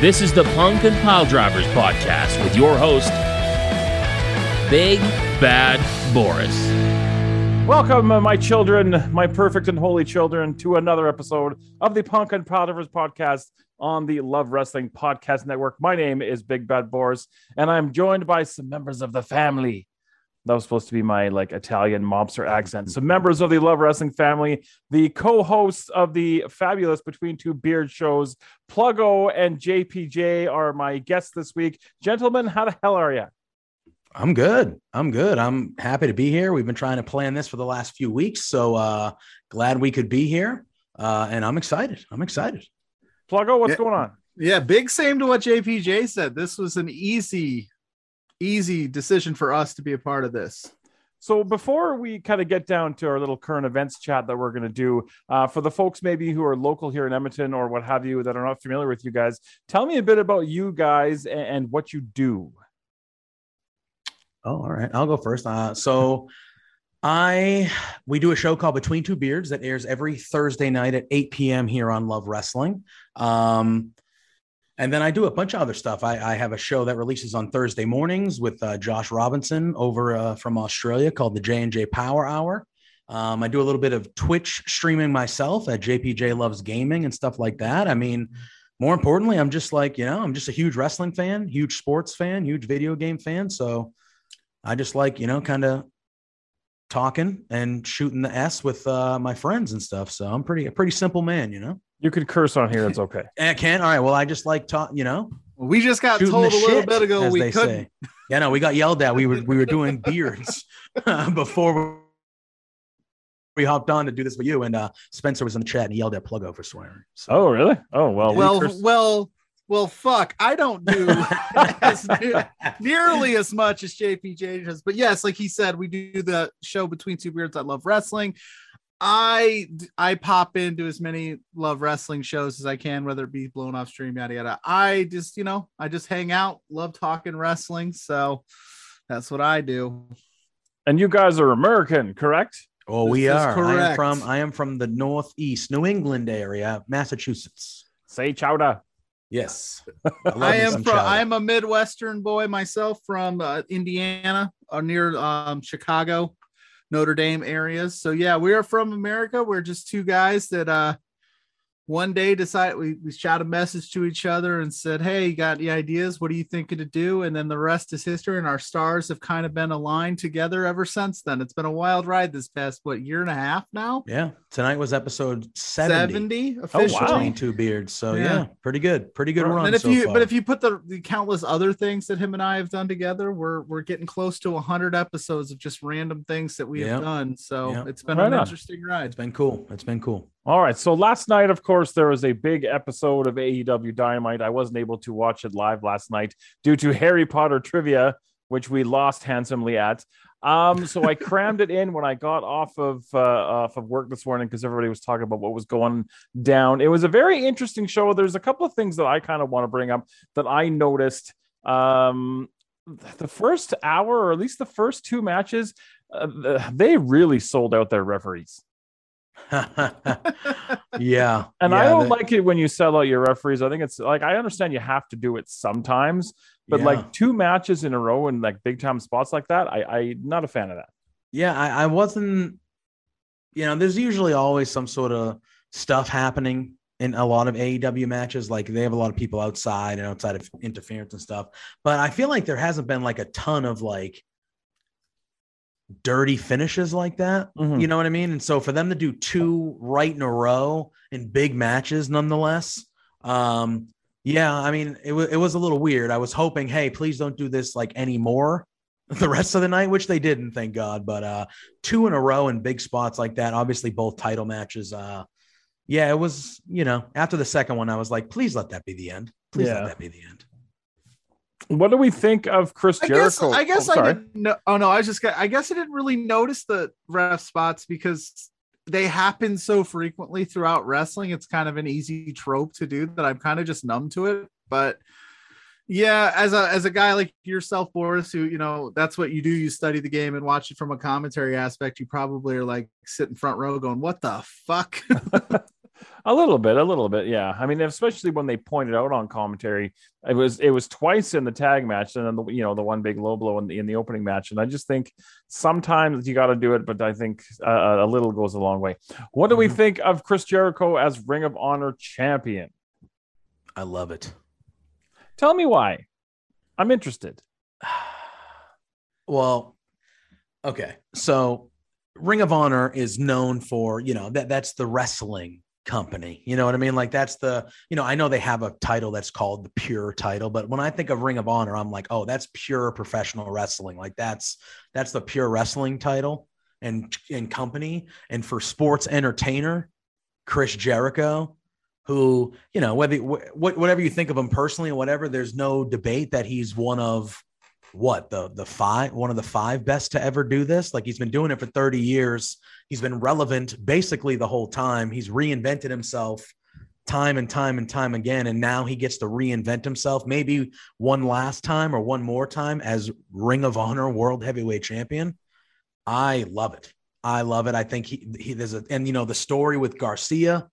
This is the Punk and Pile Drivers podcast with your host, Big Bad Boris. Welcome, uh, my children, my perfect and holy children, to another episode of the Punk and Pile Drivers podcast on the Love Wrestling Podcast Network. My name is Big Bad Boris, and I'm joined by some members of the family. That was supposed to be my like Italian mobster accent. So, members of the Love Wrestling family, the co-hosts of the fabulous Between Two Beards shows, Pluggo and JPJ are my guests this week. Gentlemen, how the hell are you? I'm good. I'm good. I'm happy to be here. We've been trying to plan this for the last few weeks, so uh glad we could be here. Uh and I'm excited. I'm excited. Pluggo, what's Yeah. going on? Yeah, big same to what JPJ said. This was an easy, easy decision for us to be a part of this. So before we kind of get down to our little current events chat that we're going to do, uh, for the folks maybe who are local here in Edmonton or what have you that are not familiar with you guys, tell me a bit about you guys and, and what you do. Oh, all right. I'll go first. Uh so I we do a show called Between Two Beards that airs every Thursday night at 8 p.m. here on Love Wrestling. Um and then I do a bunch of other stuff. I, I have a show that releases on Thursday mornings with uh, Josh Robinson over uh, from Australia called the J and J Power Hour. Um, I do a little bit of Twitch streaming myself at JPJ Loves Gaming and stuff like that. I mean, more importantly, I'm just like you know, I'm just a huge wrestling fan, huge sports fan, huge video game fan. So I just like you know, kind of talking and shooting the s with uh, my friends and stuff. So I'm pretty a pretty simple man, you know. You could curse on here; it's okay. I can't. All right. Well, I just like talk. You know, we just got told a little shit, bit ago as we they couldn't. say. Yeah, no, we got yelled at. We were we were doing beards before we hopped on to do this with you, and uh, Spencer was in the chat and he yelled at Pluggo for swearing. So Oh, really? Oh, well. we Well, curse- well, well, fuck. I don't do as nearly as much as JPJ does, but yes, like he said, we do the show between two beards. I love wrestling. I I pop into as many love wrestling shows as I can, whether it be blown off stream, yada yada. I just you know I just hang out, love talking wrestling, so that's what I do. and you guys are American, correct? oh, we This is are. I am correct. from I am from the northeast New England area, Massachusetts. Say chowda. Yes, love I am from chowder. I am a Midwestern boy myself from uh, Indiana or near um, Chicago, Notre Dame areas. So yeah, we are from America. We're just two guys that uh one day decided we, we shot a message to each other and said, Hey, you got any ideas? What are you thinking to do? And then the rest is history. And our stars have kind of been aligned together ever since then. It's been a wild ride this past what year and a half now? Yeah, tonight was episode 70, 70 wow. officially. between two beards. So yeah, Yeah. pretty good, pretty good run. and if so you far. but if you put the, the countless other things that him and i have done together we're we're getting close to 100 episodes of just random things that we Yep. have done so Yep. it's been Right an on. interesting ride it's been cool. It's been cool. All right. So last night, of course, there was a big episode of AEW Dynamite. I wasn't able to watch it live last night due to Harry Potter trivia, which we lost handsomely at. Um, so I crammed it in when I got off of uh, off of work this morning because everybody was talking about what was going down. It was a very interesting show. There's a couple of things that I kind of want to bring up that I noticed. Um, the first hour, or at least the first two matches, uh, they really sold out their referees. yeah, And yeah, I don't that- like it when you sell out your referees. I think it's like I understand you have to do it sometimes, but yeah. like two matches in a row in like big time spots like that, I I'm not a fan of that. yeah, I, I wasn't. You know, there's usually always some sort of stuff happening in a lot of AEW matches. Like they have a lot of people outside and outside of interference and stuff. But I feel like there hasn't been like a ton of like dirty finishes like that. Mhm. You know what I mean? And so for them to do two right in a row in big matches, nonetheless, um, yeah, I mean, it, wa- it was a little weird. I was hoping, hey, please don't do this like anymore the rest of the night, which they didn't, thank God. But uh, two in a row in big spots like that, obviously both title matches. Uh, yeah, it was, you know, after the second one, I was like, please let that be the end. Please Yeah. let that be the end. What do we think of Chris I guess Jericho? I guess Oh, I sorry. didn't know. Oh no, I was just I guess I didn't really notice the ref spots because they happen so frequently throughout wrestling. It's kind of an easy trope to do that I'm kind of just numb to it. But yeah, as a as a guy like yourself, Boris, who you know that's what you do. You study the game and watch it from a commentary aspect. You probably are like sitting front row, going, "What the fuck?" A little bit, a little bit, yeah. I mean, especially when they pointed out on commentary, it was it was twice in the tag match, and then the you know the one big low blow in the in the opening match. And I just think sometimes you got to do it, but I think uh, a little goes a long way. What do we Mhm. think of Chris Jericho as Ring of Honor champion? I love it. Tell me why. I'm interested. Well, okay. So Ring of Honor is known for, you know, that that's the wrestling company. You know what I mean? Like that's the, you know, I know they have a title that's called the pure title, but when I think of Ring of Honor, I'm like, oh, that's pure professional wrestling. Like that's that's the pure wrestling title and and company. And for sports entertainer, Chris Jericho, who, you know, whether wh- whatever you think of him personally or whatever, there's no debate that he's one of what the the five one of the five best to ever do this? Like he's been doing it for 30 years. He's been relevant basically the whole time. He's reinvented himself time and time and time again and now he gets to reinvent himself maybe one last time or one more time as ring of honor world heavyweight champion. I love it. I love it. I think he, he there's a and you know the story with garcia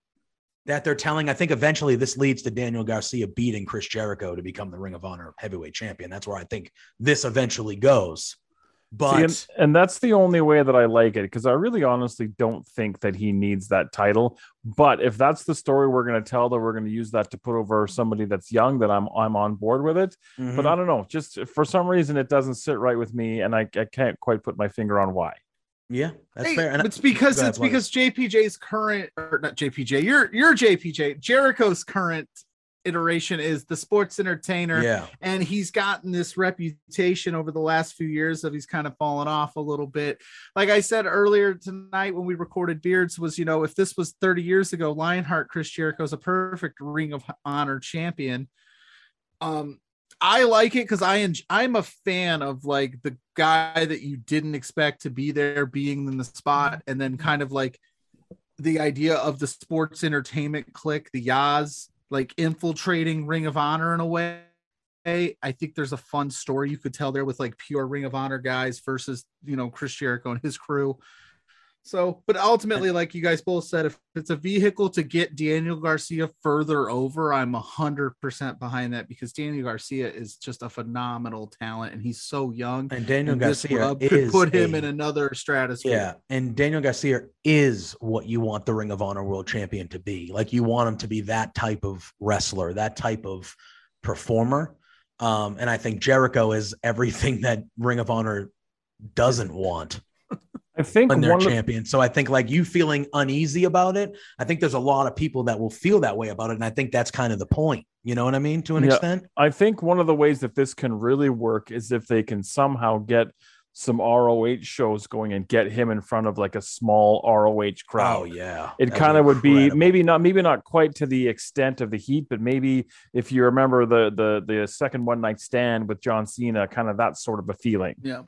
that they're telling. I think eventually this leads to Daniel Garcia beating Chris Jericho to become the Ring of Honor heavyweight champion. That's where I think this eventually goes. But See, and, and that's the only way that I like it because I really honestly don't think that he needs that title. But if that's the story we're going to tell, that we're going to use that to put over somebody that's young, that I'm I'm on board with it. Mhm. But I don't know, just for some reason it doesn't sit right with me, and I, I can't quite put my finger on why. Yeah, that's Hey, fair. And it's because ahead, it's because JPJ's current or not JPJ, your your JPJ, Jericho's current iteration is the sports entertainer. yeah, And he's gotten this reputation over the last few years of he's kind of fallen off a little bit. Like I said earlier tonight when we recorded Beards, was you know, if this was 30 years ago, Lionheart Chris Jericho's a perfect ring of honor champion. Um, I like it because I I'm a fan of like the guy that you didn't expect to be there being in the spot, mm-hmm. and then kind of like the idea of the sports entertainment clique, the Yaz, like infiltrating Ring of Honor in a way. I think there's a fun story you could tell there with like pure Ring of Honor guys versus you know Chris Jericho and his crew. So, but ultimately, like you guys both said, if it's a vehicle to get Daniel Garcia further over, I'm a hundred percent behind that because Daniel Garcia is just a phenomenal talent and he's so young. and Daniel And Garcia could put him a- in another stratosphere. Yeah, and Daniel Garcia is what you want the Ring of Honor World Champion to be. Like you want him to be that type of wrestler, that type of performer. Um, and I think Jericho is everything that Ring of Honor doesn't want I think in their one of, champion. So I think like you feeling uneasy about it. I think there's a lot of people that will feel that way about it, and I think that's kind of the point. You know what I mean? To an Yeah. extent. I think one of the ways that this can really work is if they can somehow get some ROH shows going and get him in front of like a small ROH crowd. Oh yeah, it kind of would be maybe not maybe not quite to the extent of the heat but maybe if you remember the the the second one night stand with john cena kind of that sort of a feeling Yeah.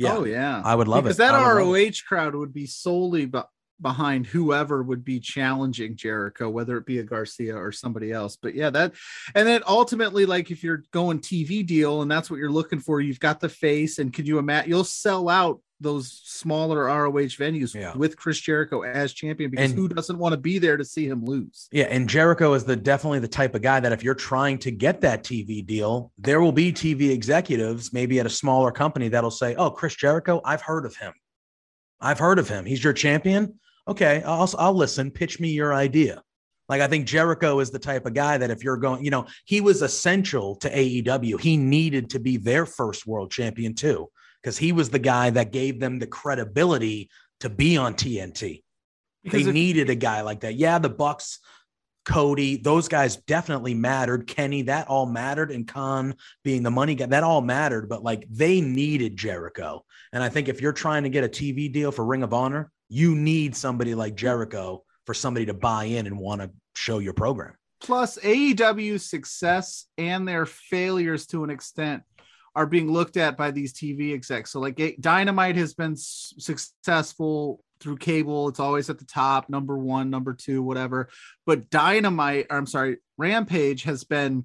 Yeah, Oh yeah. I would love because it. that I it. ROH crowd would be solely be- behind whoever would be challenging Jericho, whether it be a Garcia or somebody else. But yeah, that and then ultimately, like if you're going TV deal and that's what you're looking for, you've got the face, and could you imagine you'll sell out those smaller ROH venues Yeah. with Chris Jericho as champion because And- who doesn't want to be there to see him lose? Yeah, and Jericho is the definitely the type of guy that if you're trying to get that TV deal, there will be TV executives, maybe at a smaller company, that'll say, "Oh, Chris Jericho, I've heard of him. I've heard of him. He's your champion. Okay, I'll I'll listen. Pitch me your idea." Like I think Jericho is the type of guy that if you're going, you know, he was essential to AEW. He needed to be their first world champion too, because he was the guy that gave them the credibility to be on TNT Because they if- needed a guy like that. Yeah, the Bucks, Cody, those guys definitely mattered. Kenny, that all mattered, and Khan being the money guy, that all mattered. But like they needed Jericho, and I think if you're trying to get a TV deal for Ring of Honor, you need somebody like Jericho for somebody to buy in and want to show your program. plus AEW's success and their failures to an extent are being looked at by these TV execs. So like Dynamite has been s- successful through cable. It's always at the top, number one, number two, whatever. But Dynamite, I'm sorry, Rampage has been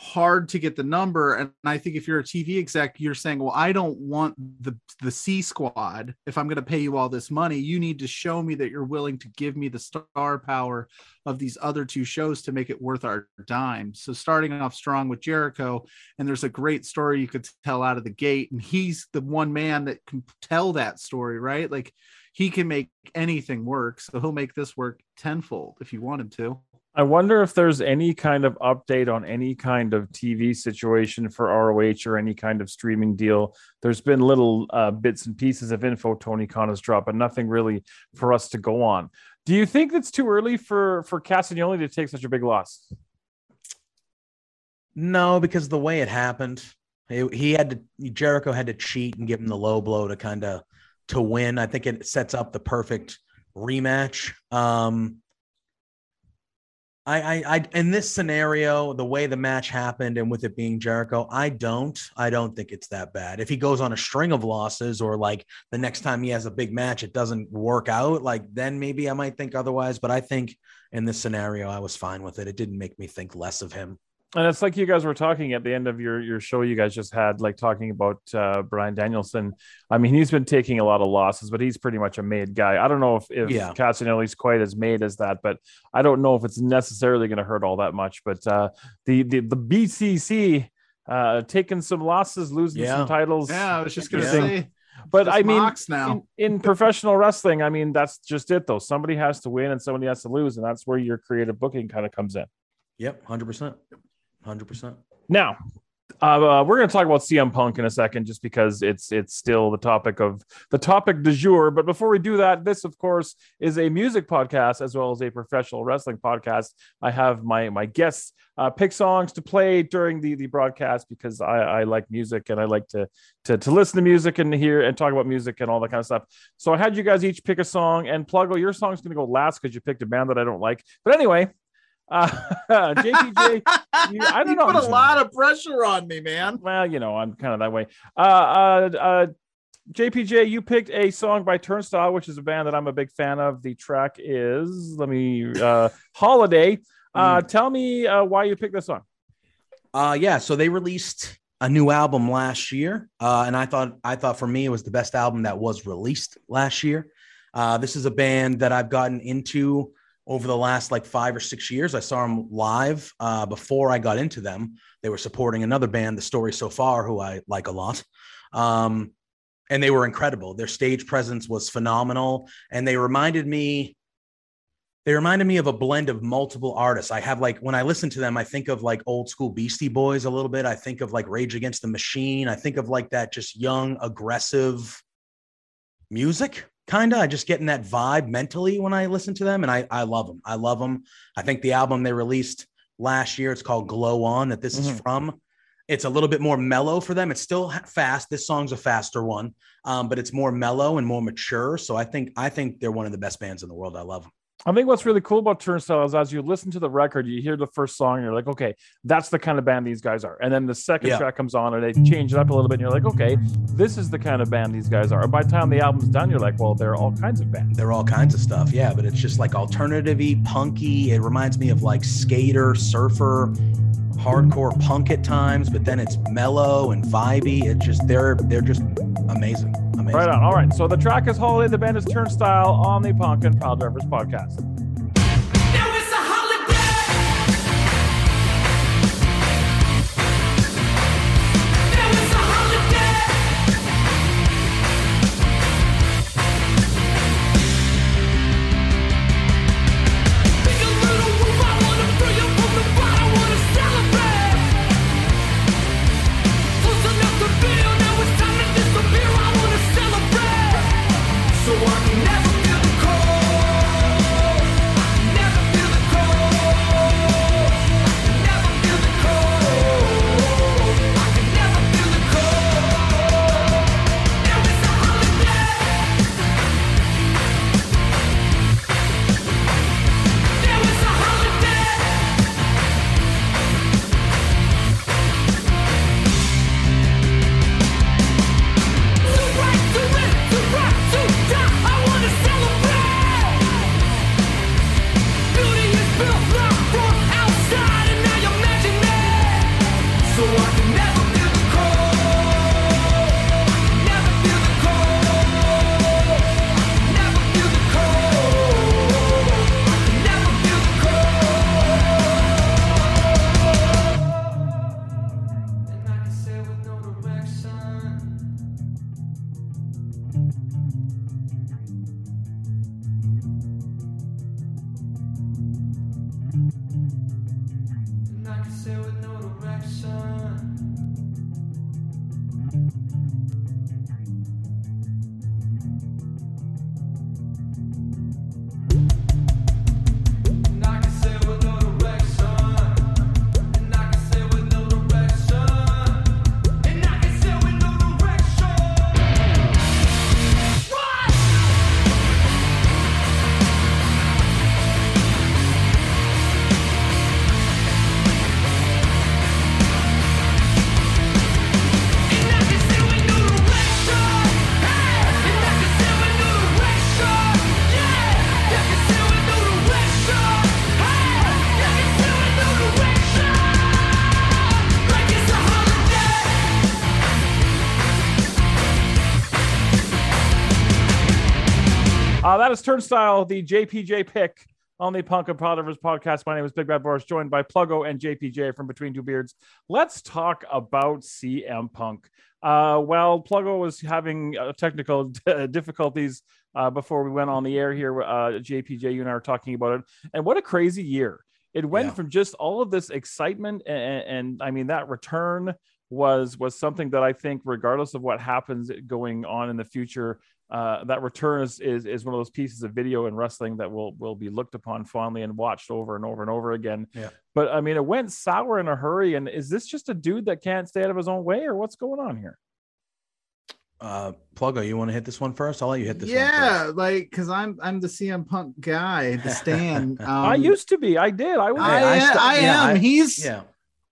hard to get the number. And I think if you're a TV exec, you're saying, well, I don't want the the C squad. If I'm going to pay you all this money, you need to show me that you're willing to give me the star power of these other two shows to make it worth our dime. So starting off strong with Jericho, and there's a great story you could tell out of the gate, and he's the one man that can tell that story, right? Like he can make anything work. So he'll make this work tenfold if you want him to. I wonder if there's any kind of update on any kind of TV situation for ROH or any kind of streaming deal. There's been little uh, bits and pieces of info Tony Khan has dropped, but nothing really for us to go on. Do you think it's too early for for Castagnoli to take such a big loss? No, because the way it happened, he, he had to Jericho had to cheat and give him the low blow to kind of to win. I think it sets up the perfect rematch. Um, I, I, I, in this scenario, the way the match happened and with it being Jericho, I don't, I don't think it's that bad. If he goes on a string of losses or like the next time he has a big match, it doesn't work out, like then maybe I might think otherwise. But I think in this scenario, I was fine with it. It didn't make me think less of him and it's like you guys were talking at the end of your your show you guys just had like talking about uh, Bryan Danielson. I mean, he's been taking a lot of losses, but he's pretty much a made guy. I don't know if if yeah. Castagnoli's quite as made as that, but I don't know if it's necessarily going to hurt all that much. But uh, the the the BCC uh, taking some losses, losing yeah. some titles. Yeah, I was just going to say. But I mean, now. In, in professional wrestling, I mean that's just it though. Somebody has to win and somebody has to lose, and that's where your creative booking kind of comes in. Yep, hundred percent. Hundred percent. Now, uh, we're going to talk about CM Punk in a second, just because it's it's still the topic of the topic du jour. But before we do that, this of course is a music podcast as well as a professional wrestling podcast. I have my my guests uh, pick songs to play during the the broadcast because I, I like music and I like to, to to listen to music and hear and talk about music and all that kind of stuff. So I had you guys each pick a song and Pluggo, your song's going to go last because you picked a band that I don't like. But anyway, uh, JPJ, you, I don't you know. Put a lot of pressure on me, man. Well, you know, I'm kind of that way. Uh, uh, uh, JPJ, you picked a song by Turnstile, which is a band that I'm a big fan of. The track is, let me, uh, Holiday. Uh, mm. Tell me uh, why you picked this song. Uh, yeah, so they released a new album last year, uh, and I thought I thought for me it was the best album that was released last year. Uh, this is a band that I've gotten into over the last like five or six years. I saw them live uh, before I got into them. They were supporting another band, The Story So Far, who I like a lot. Um, and they were incredible. Their stage presence was phenomenal. And they reminded me, they reminded me of a blend of multiple artists. I have like, when I listen to them, I think of like old school Beastie Boys a little bit. I think of like Rage Against the Machine. I think of like that just young, aggressive music kind of. I just get in that vibe mentally when I listen to them, and I I love them. I love them. I think the album they released last year, it's called Glow On, that this mm-hmm. is from. It's a little bit more mellow for them. It's still fast. This song's a faster one, um, but it's more mellow and more mature. So I think I think they're one of the best bands in the world. I love them. I think what's really cool about Turnstile is as you listen to the record, you hear the first song, and you're like, okay, that's the kind of band these guys are. And then the second yeah. track comes on, and they change it up a little bit, and you're like, okay, this is the kind of band these guys are. And by the time the album's done, you're like, well, they're all kinds of bands. They're all kinds of stuff, yeah. But it's just like alternative punky. It reminds me of like skater, surfer, hardcore punk at times, but then it's mellow and vibey. It's just they're they're just amazing. Amazing. Right on. All right. So the track is Holiday. The band is Turnstile on the Punk and Pile Drivers podcast. Turnstile, the JPJ pick on the Punk and Pile Drivers podcast. My name is Big Bad Boris, joined by Pluggo and JPJ from Between Two Beards. Let's talk about CM Punk. Uh, well, Pluggo was having uh, technical difficulties uh, before we went on the air here. Uh, JPJ, you and I were talking about it. And what a crazy year. It went Yeah. from just all of this excitement and, and I mean that return was was something that I think, regardless of what happens going on in the future, uh, that return is, is is one of those pieces of video in wrestling that will will be looked upon fondly and watched over and over and over again. Yeah. But I mean, it went sour in a hurry. And is this just a dude that can't stay out of his own way, or what's going on here? Uh, Pluggo, you want to hit this one first? I'll let you hit this one yeah, first. like because I'm I'm the CM Punk guy, the Stan. Um, I used to be. I did. I was. I, I am. st- I yeah, am. I- he's Yeah.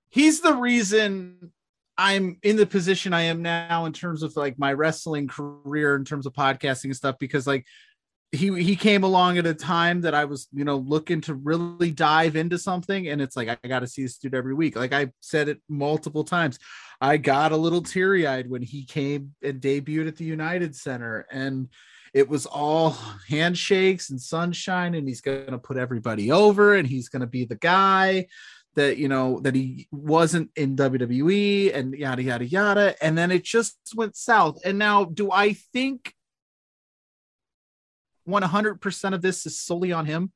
he's the reason I'm in the position I am now in terms of like my wrestling career, in terms of podcasting and stuff, because like he he came along at a time that I was, you know, looking to really dive into something, and it's like I got to see this dude every week. Like I said it multiple times. I got a little teary eyed when he came and debuted at the United Center, and it was all handshakes and sunshine, and he's gonna put everybody over, and he's gonna be the guy that you know that he wasn't in WWE and yada yada yada. And then it just went south. And now do I think 100% of this is solely on him?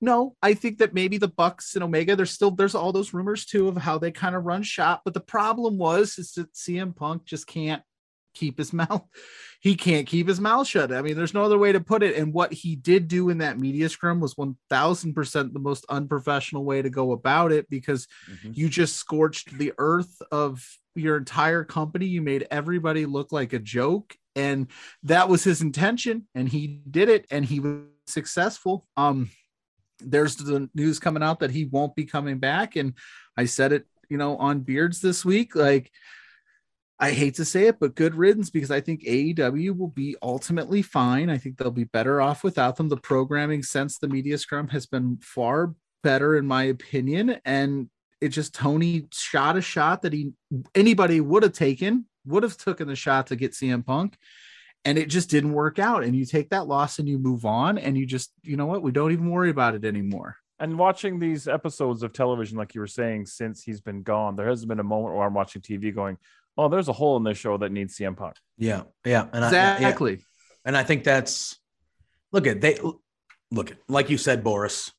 No I think that maybe the Bucks and Omega there's still there's all those rumors too of how they kind of run shop. But the problem was is that CM Punk just can't keep his mouth he can't keep his mouth shut. I mean there's no other way to put it. And what he did do in that media scrum was 1000% the most unprofessional way to go about it because Mhm. you just scorched the earth of your entire company. You made everybody look like a joke. And that was his intention and he did it and he was successful. Um there's the news coming out that he won't be coming back. And i said it you know on beards this week like I hate to say it, but good riddance because I think AEW will be ultimately fine. I think they'll be better off without them. The programming since the media scrum has been far better, in my opinion. And it just Tony shot a shot that he anybody would have taken, would have taken the shot to get CM Punk, and it just didn't work out. And you take that loss and you move on, and you just, you know what, we don't even worry about it anymore. and watching these episodes of television, like you were saying, since he's been gone, there hasn't been a moment where I'm watching TV going, "Oh, there's a hole in this show that needs CM Punk." Yeah. Yeah. And I, yeah. Exactly. And I think that's look at they look at like you said, Boris.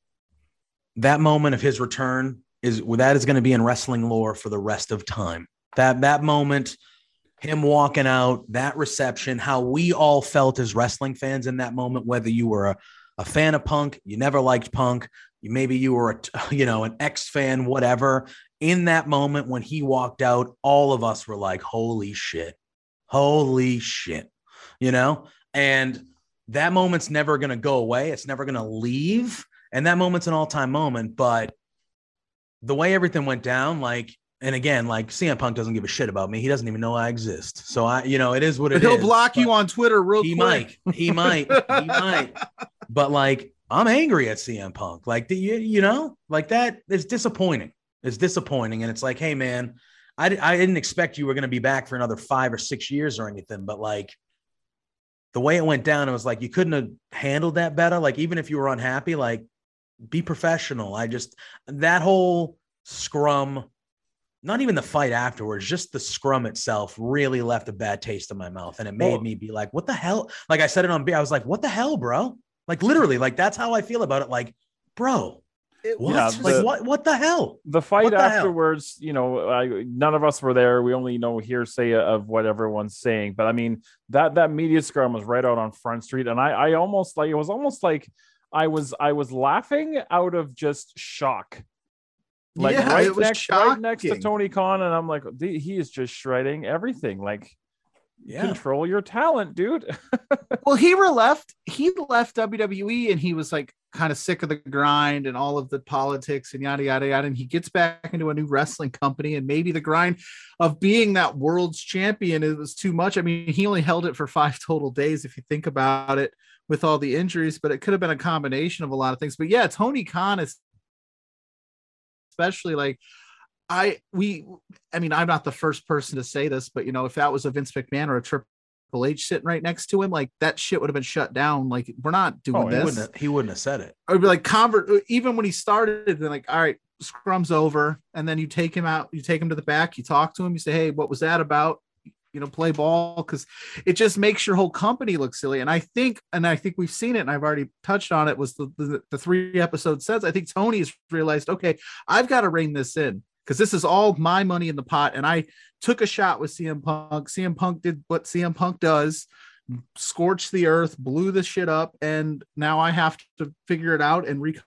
That moment of his return is that is going to be in wrestling lore for the rest of time. That that moment, him walking out, that reception, how we all felt as wrestling fans in that moment, whether you were a, a fan of Punk, you never liked Punk, you maybe you were a you know an ex fan, whatever. In that moment when he walked out, all of us were like, "Holy shit, holy shit," you know? And that moment's never going to go away. It's never going to leave. And that moment's an all-time moment. But the way everything went down like and again like CM Punk doesn't give a shit about me. He doesn't even know I exist. So I you know it is what it But is. he'll block you on Twitter real he quick. might. He might. He might. But like I'm angry at CM Punk. Like the, you, you know? Like that is disappointing it's disappointing and it's like hey man I, I didn't expect you were going to be back for another five or six years or anything but like the way it went down, it was like you couldn't have handled that better. Like even if you were unhappy, like be professional. I just that whole scrum, not even the fight afterwards, just the scrum itself really left a bad taste in my mouth, and it made me be like, "What the hell?" Like I said it on B. I was like, "What the hell, bro?" Like literally, like that's how I feel about it. Like, bro, It What? Yeah, like the- what? What the hell? the fight the hell? afterwards, you know, I, none of us were there. We only know hearsay of what everyone's saying. But I mean, that that media scrum was right out on Front Street, and I I almost like it was almost like I was I was laughing out of just shock. Like Yeah, right it was next right next to. Tony Khan, and I'm like, "The- he is just shredding everything. Like, Yeah. control your talent, dude. well, he left. He left WWE, and he was like kind of sick of the grind and all of the politics and yada yada yada. And he gets back into a new wrestling company, and maybe the grind of being that world's champion it was too much. I mean, he only held it for five total days, if you think about it, with all the injuries. But it could have been a combination of a lot of things. But yeah, Tony Khan is especially like I we I mean I'm not the first person to say this, but you know if that was a Vince McMahon or a Triple H sitting right next to him, like that shit would have been shut down. Like we're not doing Oh, He this. wouldn't, have, he wouldn't have said it. I would be like convert uh, even when he started, then like all right, scrum's over, and then you take him out, you take him to the back, you talk to him, you say, hey, what was that about? You know, play ball because it just makes your whole company look silly. And I think, and I think we've seen it, and I've already touched on it. Was the the, the three episode sets? I think Tony has realized, okay, I've got to rein this in because this is all my money in the pot. And I took a shot with CM Punk. CM Punk did what CM Punk does, scorched the earth, blew the shit up, and now I have to figure it out and recover.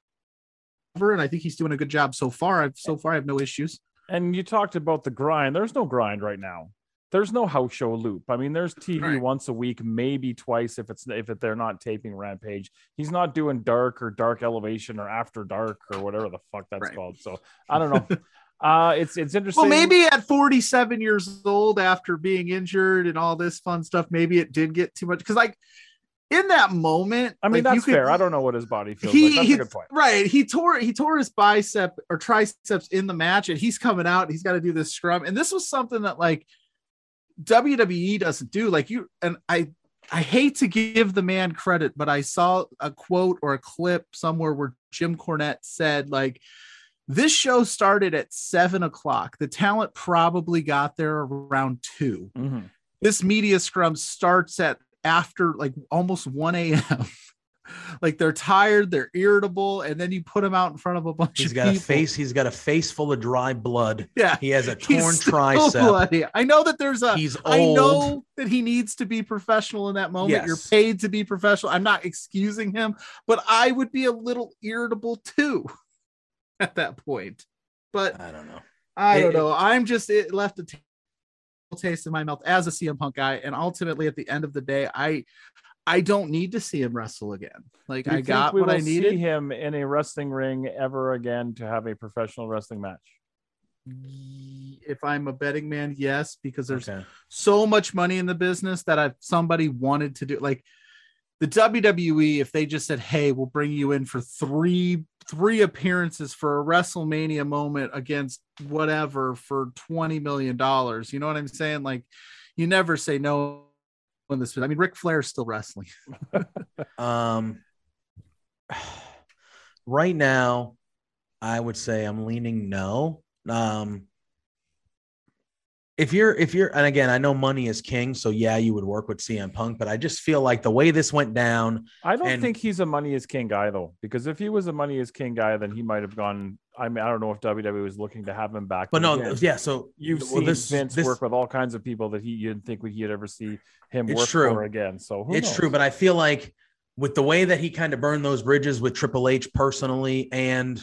And I think he's doing a good job so far. I've so far I have no issues. And you talked about the grind. There's no grind right now. There's no house show loop. I mean, there's TV Right. once a week, maybe twice if it's if it, they're not taping Rampage. He's not doing dark or dark elevation or after dark or whatever the fuck that's Right. called. So I don't know. uh it's it's interesting. Well, maybe at 47 years old, after being injured and all this fun stuff, maybe it did get too much. Because like in that moment, I mean like, you that's could- fair. I don't know what his body feels he, like. That's he- a good point. right he tore he tore his bicep or triceps in the match and he's coming out he's got to do this scrum and this was something that like WWE doesn't do like you and I I hate to give the man credit but I saw a quote or a clip somewhere where Jim Cornette said like this show started at seven o'clock the talent probably got there around two Mhm. this media scrum starts at after like almost 1 a.m. like they're tired, they're irritable, and then you put them out in front of a bunch He's of got a face. He's got a face full of dry blood. Yeah. He has a torn tricep. bloody. I know that there's a He's I old. know that he needs to be professional in that moment. You're paid to be professional. I'm not excusing him, but I would be a little irritable too at that point. But I don't know. I It- don't know. I'm just it left a t- taste in my mouth as a CM Punk guy, and ultimately at the end of the day, I I don't need to see him wrestle again. Like I got what I needed. See him in a wrestling ring ever again to have a professional wrestling match. If I'm a betting man, yes, because there's Okay. so much money in the business that if somebody wanted to do like the WWE, if they just said, "Hey, we'll bring you in for three three appearances for a WrestleMania moment against whatever for twenty million dollars," you know what I'm saying? Like, you never say no. When this, I mean, Ric Flair's still wrestling. Um, right now, I would say I'm leaning no. Um, if you're, if you're, and again, I know money is king, so yeah, you would work with CM Punk, but I just feel like the way this went down, I don't And- think he's a money is king guy though, because if he was a money is king guy, then he might have gone. I mean, I don't know if WWE was looking to have him back. but no, again, yeah. So you've well, seen this- Vince this- work with all kinds of people that he you didn't think he'd ever see him work true. for again. So who it's knows? true, but I feel like with the way that he kind of burned those bridges with Triple H personally and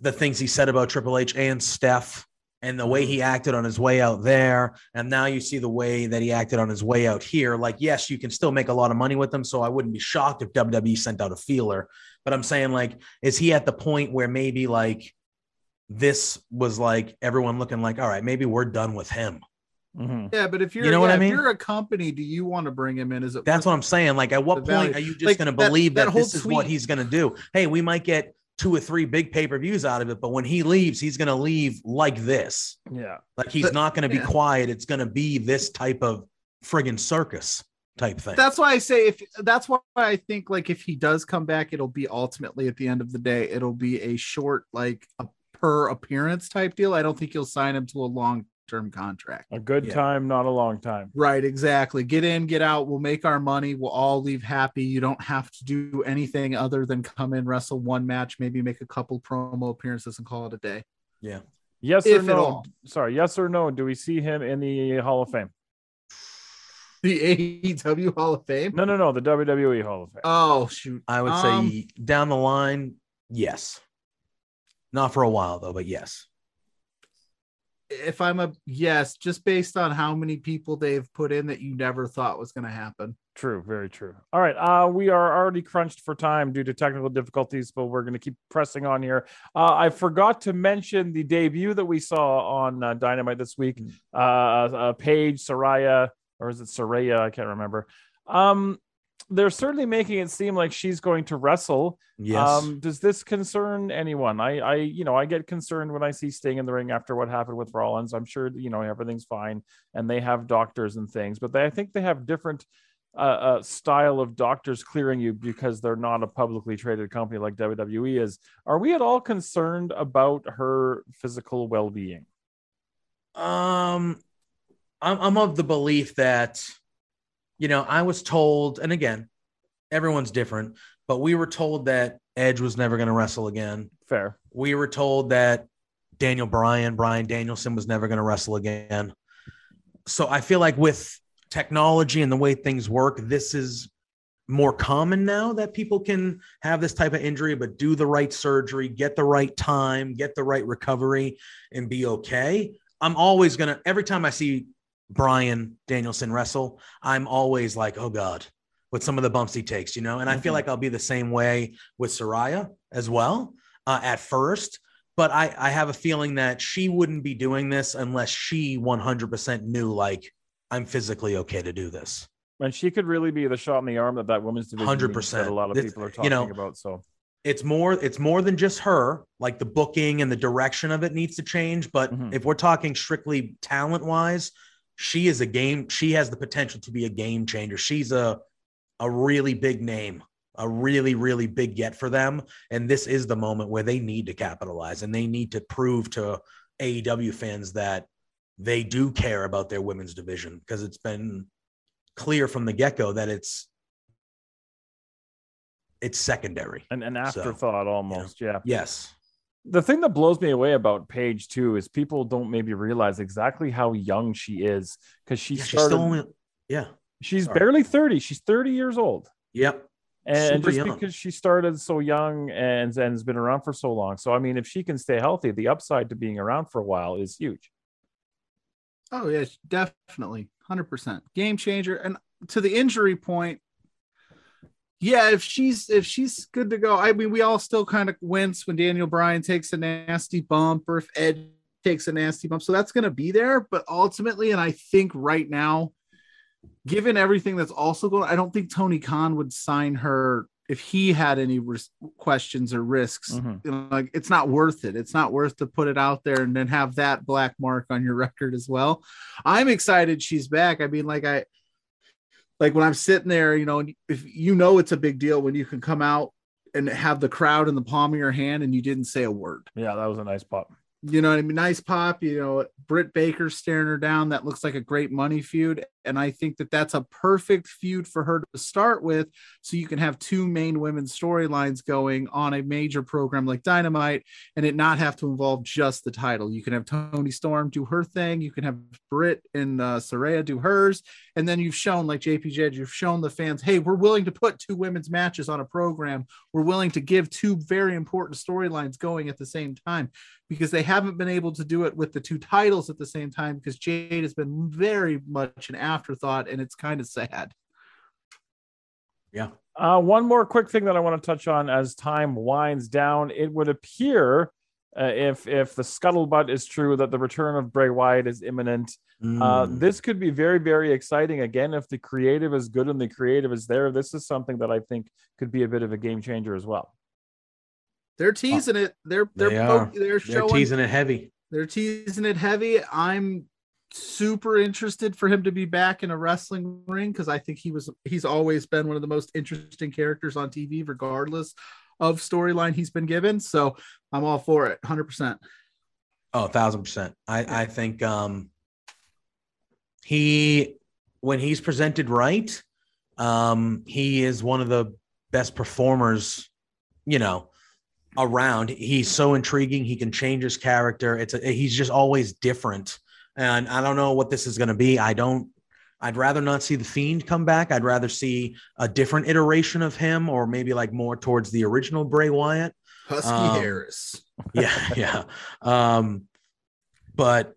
the things he said about Triple H and Steph and the way he acted on his way out there and now you see the way that he acted on his way out here like yes you can still make a lot of money with them so I wouldn't be shocked if WWE sent out a feeler but I'm saying like is he at the point where maybe like this was like everyone looking like all right maybe we're done with him Mhm. Yeah, but if you're, You know what yeah, I if mean? you're a company, do you want to bring him in? Is it That's what I'm saying. Like, at what point value- are you just like, going to believe that that, whole this is what he's going to do? Hey, we might get two or three big pay per views out of it, but when he leaves, he's going to leave like this. Yeah. Like, he's But- not going to be yeah. quiet. It's going to be this type of friggin' circus type thing. that's why I say if that's why I think like if he does come back, it'll be ultimately at the end of the day, it'll be a short like a per appearance type deal. I don't think you'll sign him to a long term contract. A good Yeah. time, not a long time. Right, exactly. Get in, get out. We'll make our money. We'll all leave happy. You don't have to do anything other than come in, wrestle one match, maybe make a couple promo appearances and call it a day. Yeah. Yes or If at no? all. Sorry, yes or no? Do we see him in the Hall of Fame? The AEW Hall of Fame. No, no, no. The WWE Hall of Fame. Oh shoot. I would Um, say down the line, yes. Not for a while though, but yes. If I'm a yes, just based on how many people they've put in that you never thought was going to happen. True, very true. All right, uh, we are already crunched for time due to technical difficulties, but we're going to keep pressing on here. Uh, I forgot to mention the debut that we saw on uh, Dynamite this week. Uh, uh, Paige Soraya, or is it Soraya? I can't remember. Um, they're certainly making it seem like she's going to wrestle. Yes. Um, does this concern anyone? I, I, you know, I get concerned when I see Sting in the ring after what happened with Rollins. I'm sure you know everything's fine, and they have doctors and things, but they, I think they have different uh, uh, style of doctors clearing you because they're not a publicly traded company like WWE is. Are we at all concerned about her physical well-being? Um, I'm, I'm of the belief that, you know, I was told, and again, everyone's different, but we were told that Edge was never going to wrestle again. Fair. We were told that Daniel Bryan, Brian Danielson was never going to wrestle again. So I feel like with technology and the way things work, this is more common now that people can have this type of injury, but do the right surgery, get the right time, get the right recovery, and be okay. I'm always gonna every time I see Bryan Danielson wrestle, I'm always like, oh God, with some of the bumps he takes, you know. And I feel Mhm. like I'll be the same way with Soraya as well uh, at first. But I, I have a feeling that she wouldn't be doing this unless she 100% knew, like, I'm physically okay to do this. And she could really be the shot in the arm that that women's division 100%. that a lot of people are talking you know, about. So it's more it's more than just her like the booking and the direction of it needs to change but Mhm. if we're talking strictly talent wise she is a game she has the potential to be a game changer she's a a really big name a really really big get for them and this is the moment where they need to capitalize and they need to prove to AEW fans that they do care about their women's division because it's been clear from the get-go that it's it's secondary an, an So, afterthought almost. Yeah. yes the thing that blows me away about Paige too is people don't maybe realize exactly how young she is because she Yeah, she's started. still only yeah. she's sorry. barely thirty. She's thirty years old, Yep. and Super just young. because she started so young and and has been around for so long. So I mean, if she can stay healthy, the upside to being around for a while is huge. Oh yeah, definitely, hundred percent game changer. And to the injury point, yeah, if she's if she's good to go, I mean, we all still kind of wince when Daniel Bryan takes a nasty bump, or if Ed takes a nasty bump. So that's going to be there. But ultimately, and I think right now, given everything that's also going, I don't think Tony Khan would sign her if he had any ris- questions or risks Mhm. you know, like it's not worth it. It's not worth to put it out there and then have that black mark on your record as well. I'm excited she's back. I mean, like I like when I'm sitting there, you know, and if you know it's a big deal when you can come out and have the crowd in the palm of your hand and you didn't say a word. Yeah, that was a nice pop. You know what I mean? Nice pop. You know, Britt Baker staring her down. That looks like a great money feud. And I think that that's a perfect feud for her to start with. So you can have two main women's storylines going on a major program like Dynamite and it not have to involve just the title. You can have Toni Storm do her thing. You can have Britt and uh, Saraya do hers. And then you've shown, like JP Jed, you've shown the fans, hey, we're willing to put two women's matches on a program. We're willing to give two very important storylines going at the same time because they haven't been able to do it with the two titles at the same time because Jade has been very much an afterthought and it's kind of sad. Yeah. Uh, one more quick thing that I want to touch on as time winds down. It would appear, uh, if if the scuttlebutt is true, that the return of Bray Wyatt is imminent. Uh, Mm. this could be very, very exciting. Again, if the creative is good and the creative is there, this is something that I think could be a bit of a game changer as well. They're teasing it. They're they're They they're, are. they're They're showing teasing it heavy. they're teasing it heavy. I'm super interested for him to be back in a wrestling ring because I think he was he's always been one of the most interesting characters on TV, regardless of storyline he's been given. So I'm all for it, hundred percent. Oh, a thousand percent. I, I think um he when he's presented right, um, he is one of the best performers, you know, around. He's so intriguing. He can change his character. It's a, he's just always different. And I don't know what this is going to be. I don't. I'd rather not see the fiend come back. I'd rather see a different iteration of him, or maybe like more towards the original Bray Wyatt. Husky Um, Harris. Yeah, yeah. Um, but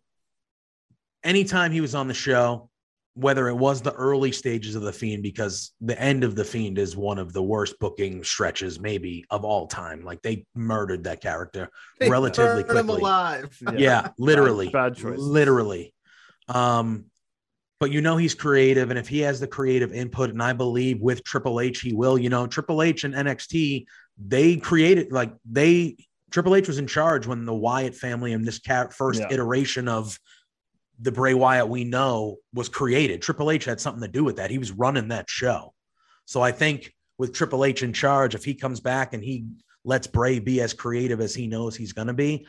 anytime he was on the show, whether it was the early stages of the fiend, because the end of the fiend is one of the worst booking stretches, maybe of all time. Like they murdered that character They relatively burned him alive. Yeah, literally, bad choice. literally. Um, but you know he's creative, and if he has the creative input, and I believe with Triple H he will. You know, Triple H and NXT they created like they Triple H was in charge when the Wyatt family and this cat first Yeah. iteration of the Bray Wyatt we know was created. Triple H had something to do with that. He was running that show. So I think with Triple H in charge, if he comes back and he lets Bray be as creative as he knows he's going to be,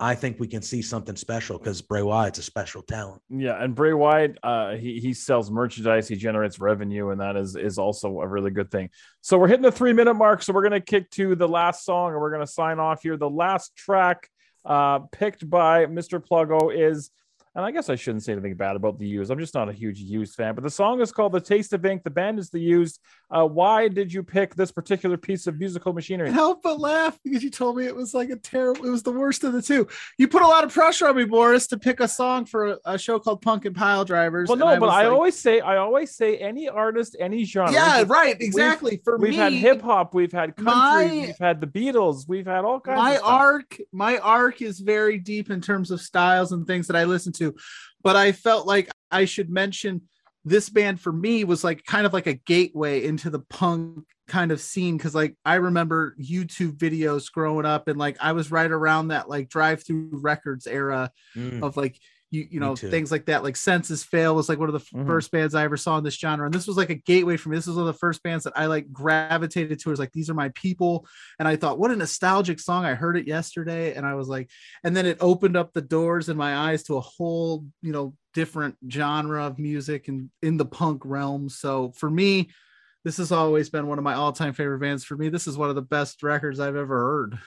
I think we can see something special because Bray Wyatt's a special talent. Yeah, and Bray Wyatt, uh, he he sells merchandise, he generates revenue, and that is is also a really good thing. So we're hitting the three minute mark, so we're gonna kick to the last song, and we're gonna sign off here. The last track uh, picked by Mr. Pluggo is, and I guess I shouldn't say anything bad about the Used. I'm just not a huge Used fan, but the song is called "The Taste of Ink." The band is the Used. Uh, why did you pick this particular piece of musical machinery? help but laugh because you told me it was like a terrible it was the worst of the two you put a lot of pressure on me boris to pick a song for a, a show called punk and pile drivers Well, no, but I like- always say, I always say, any artist, any genre. yeah We've- right exactly for We've me had hip hop, we've had country, my- we've had the Beatles, we've had all kinds. my arc my arc is very deep in terms of styles and things that i listen to but i felt like i should mention this band for me was like kind of like a gateway into the punk kind of scene because like i remember youtube videos growing up and like i was right around that like Drive-Thru records era Mm. of like you you know things like that like senses fail was like one of the Mhm. first bands i ever saw in this genre and this was like a gateway for me. This was one of the first bands that i like gravitated towards like these are my people and i thought what a nostalgic song i heard it yesterday and i was like and then it opened up the doors in my eyes to a whole you know different genre of music and in the punk realm so for me this has always been one of my all-time favorite bands. For me this is one of the best records i've ever heard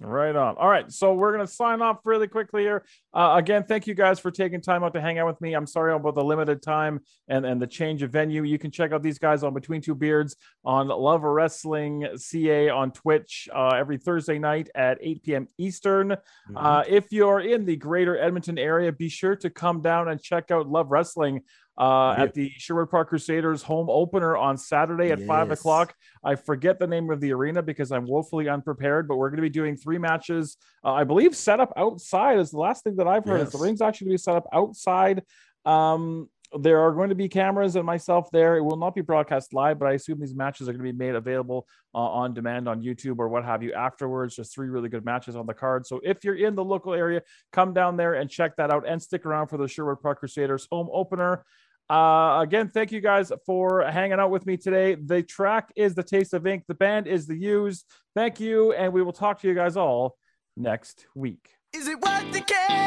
Right on. All right, so we're gonna sign off really quickly here. Uh, again, thank you guys for taking time out to hang out with me. I'm sorry about the limited time and and the change of venue. You can check out these guys on Between Two Beards on Love Wrestling CA on Twitch uh, every Thursday night at 8 p.m. Eastern. Mm-hmm. Uh, if you're in the greater Edmonton area, be sure to come down and check out Love Wrestling uh, Yeah. at the Sherwood Park Crusaders home opener on Saturday at five o'clock. I forget the name of the arena because I'm woefully unprepared, but we're going to be doing three matches. Uh, I believe set up outside is the last thing that I've heard. Is the ring's actually going to be set up outside. Um, there are going to be cameras and myself there. It will not be broadcast live, but I assume these matches are going to be made available uh, on demand on YouTube or what have you afterwards. Just three really good matches on the card. So if you're in the local area, come down there and check that out and stick around for the Sherwood Park Crusaders home opener. Uh, again, thank you guys for hanging out with me today. The track is The Taste of Ink, the band is The Used. Thank you, and we will talk to you guys all next week. Is it worth you even